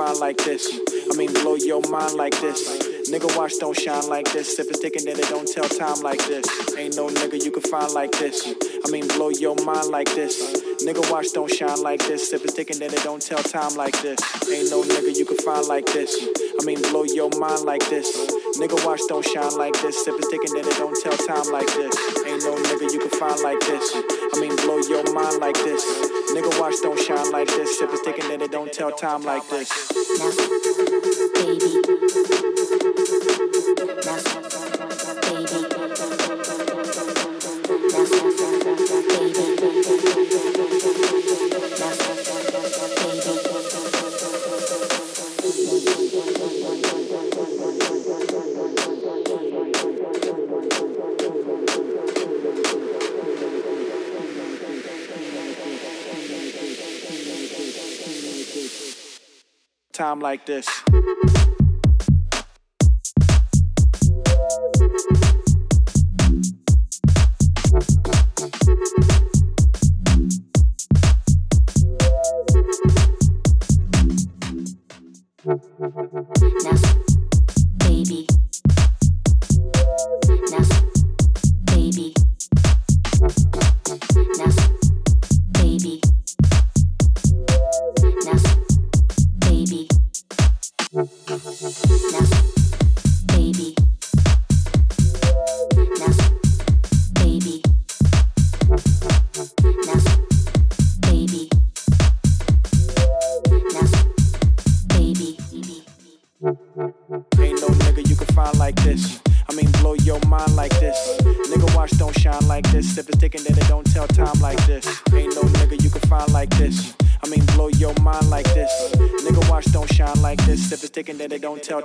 find like this. I mean, blow your mind like this. Nigga, watch don't shine like this. If it's sticking, then it don't tell time like this. Ain't no nigga you can find like this. I mean, blow your mind like this. Nigga, watch don't shine like this. If it's sticking, then it don't tell time like this. Ain't no nigga you can find like this. I mean, blow your mind like this. Nigga, watch don't shine like this. If it's sticking, then it don't tell time like this. Ain't no nigga you can find like this. I mean, blow your mind like this. Nigga, watch don't shine like this. If it's sticking, then it don't tell time like this now. like this.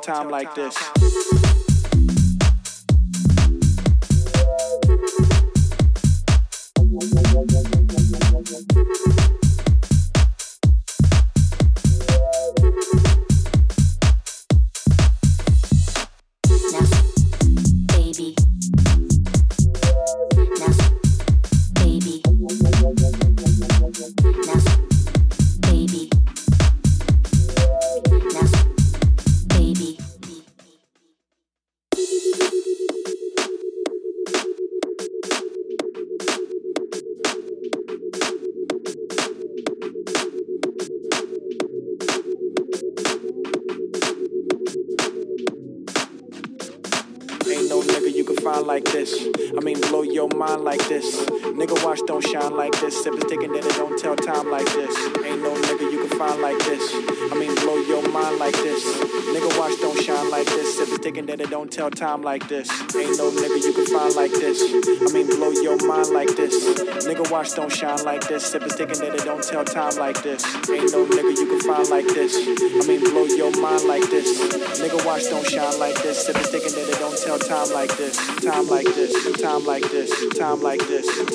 Time like this. mind like this time like this. Ain't no nigga you can find like this. I mean, blow your mind like this. Nigga, watch don't shine like this. Sip is taking then it don't tell time like this. Ain't no nigga you can find like this. I mean, blow your mind like this. Nigga, watch don't shine like this. If it's thinking that it don't tell time like this. Ain't no nigga you can find like this. I mean, blow your mind like this. Nigga, watch don't shine like this. If it's thinking that it don't tell time like this. Time like this. Time like this. Time like this. Time like this.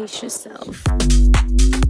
but you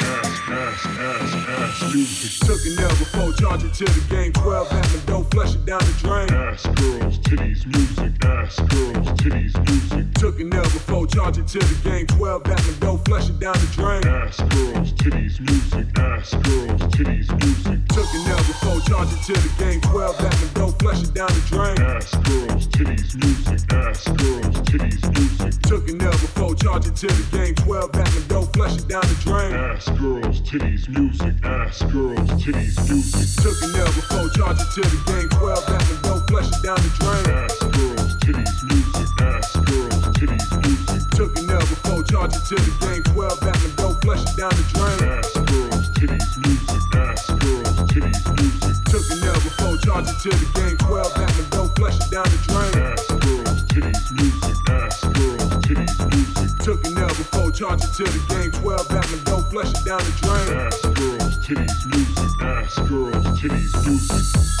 ass, ass, ass, music. Took an L before, charge it to the game. 12 Batman dough, flush it down the drain. Ass girls, titties, music. Ass girls, titties, music. Took an L before, charge it to the game. 12 Batman dough, flush it down the drain. Ass girls, titties, music. Ass girls, titties, music. Took an L before, charge it to the game. 12 Batman dough, flush it down the drain. Ass girls, titties, music. Ass girls, titties, music. Took an L before, charge it to the game. 12 Batman dough, flush it down the drain. Ass girls, titties, music. Ass girls, titties, music. Took an L before, charge it to the game. 12 Batman dough, flush it down the drain. Ass girls, titties, music. Ass girls, titties, music. Took an L before, charge it to the game. 12 Batman dough, flush it down the drain. Ass girls, titties, music. Ass girls, titties, music. Took an L before, charge it to the game. 12 Batman dough, flush it down the drain. Ass girls, titties, music. Took an L before, charge it to the game. 12 Batman dough, flush it down the drain. Ass girls, titties, music. Ass girls, titties, music.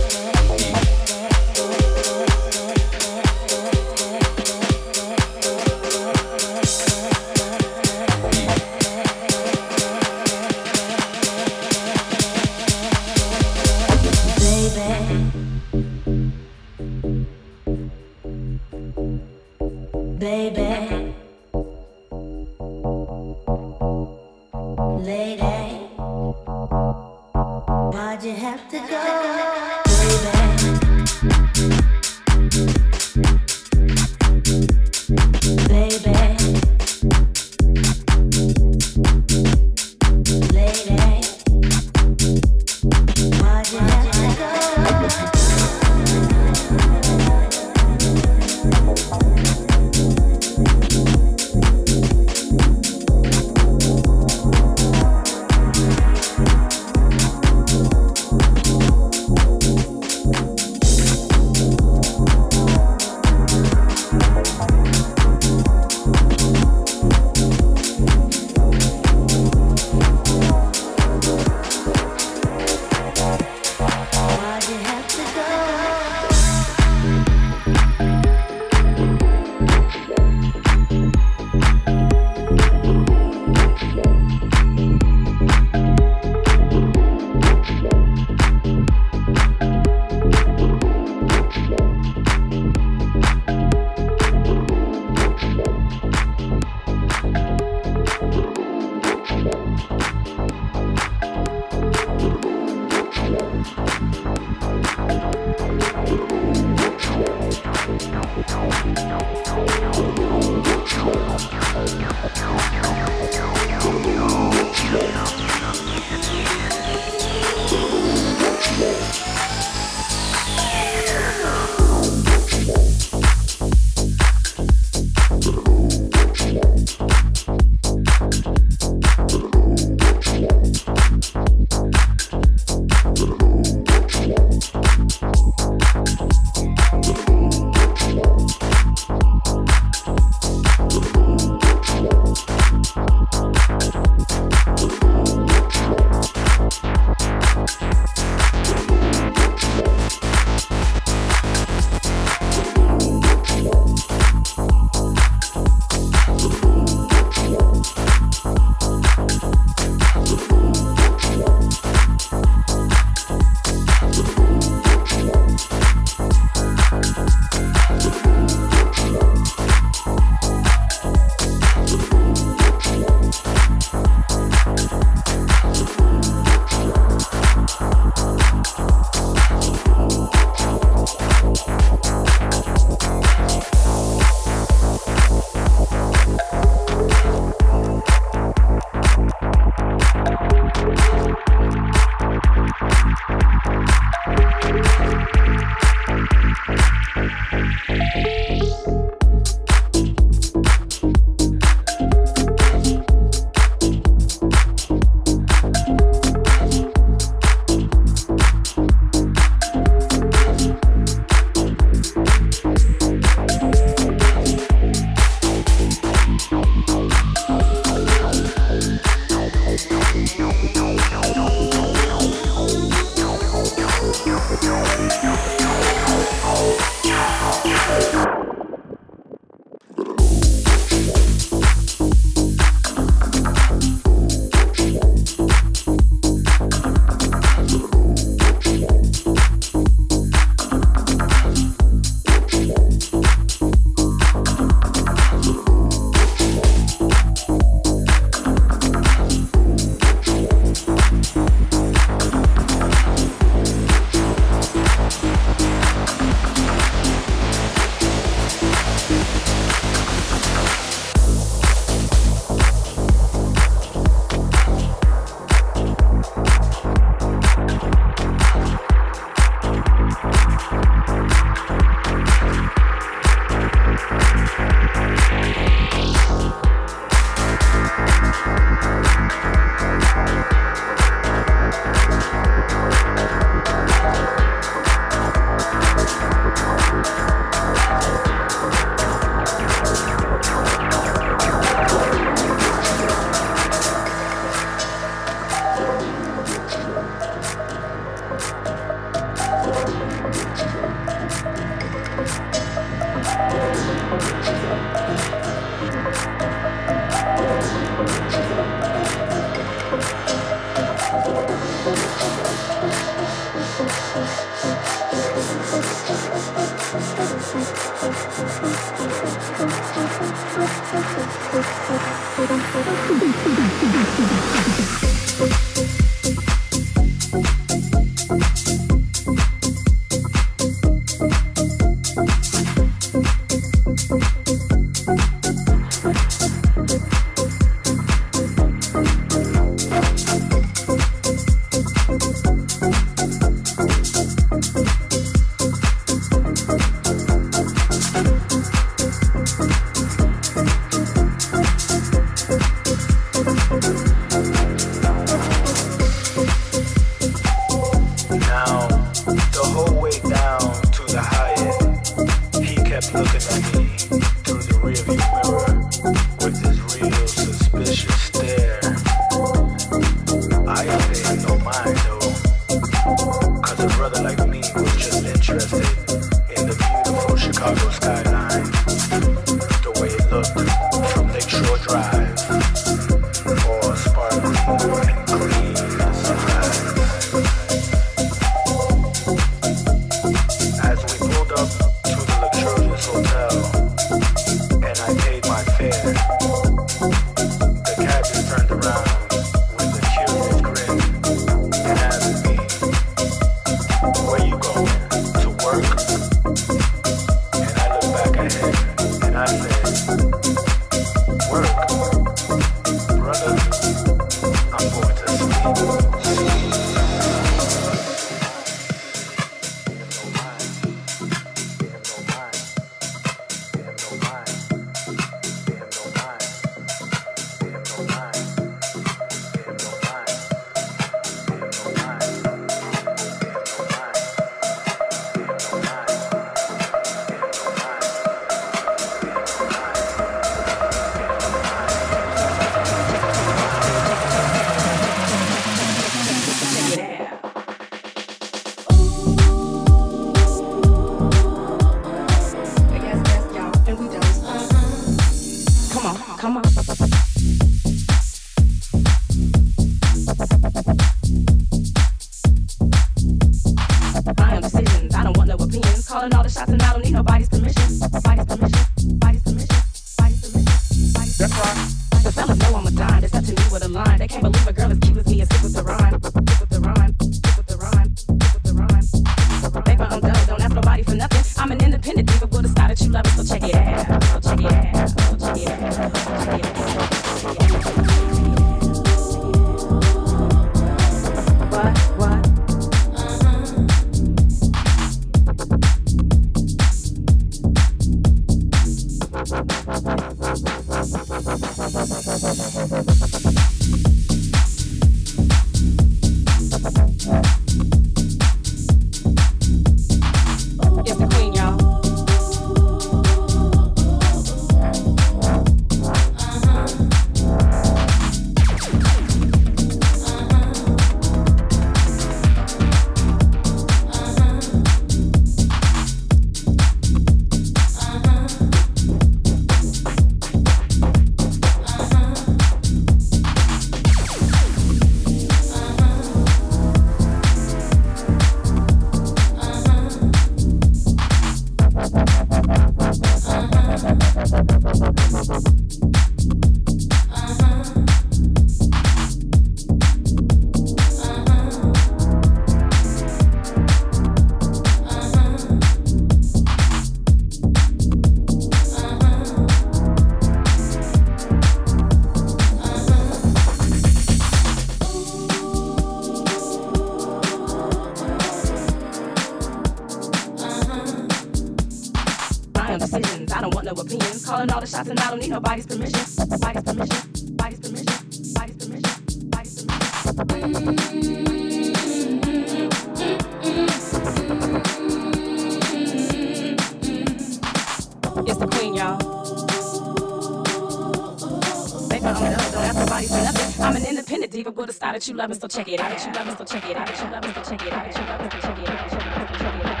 bet you love us, so check it out. Bet you love us, so check it out. Bet you love us, so check it out. Bet you love us, so check it out. So check it out.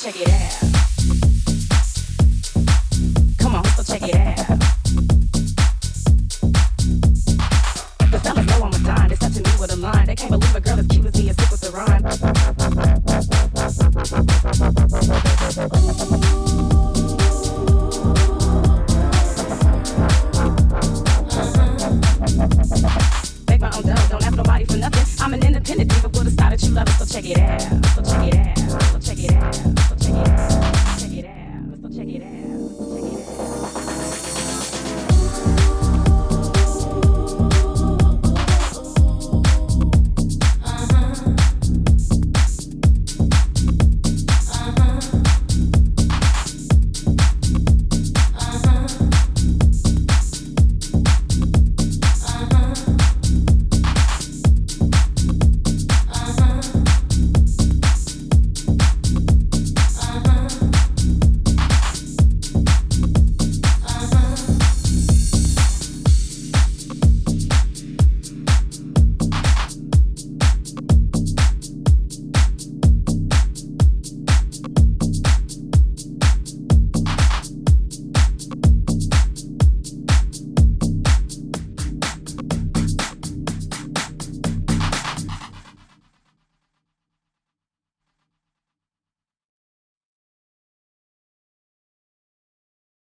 Check it out.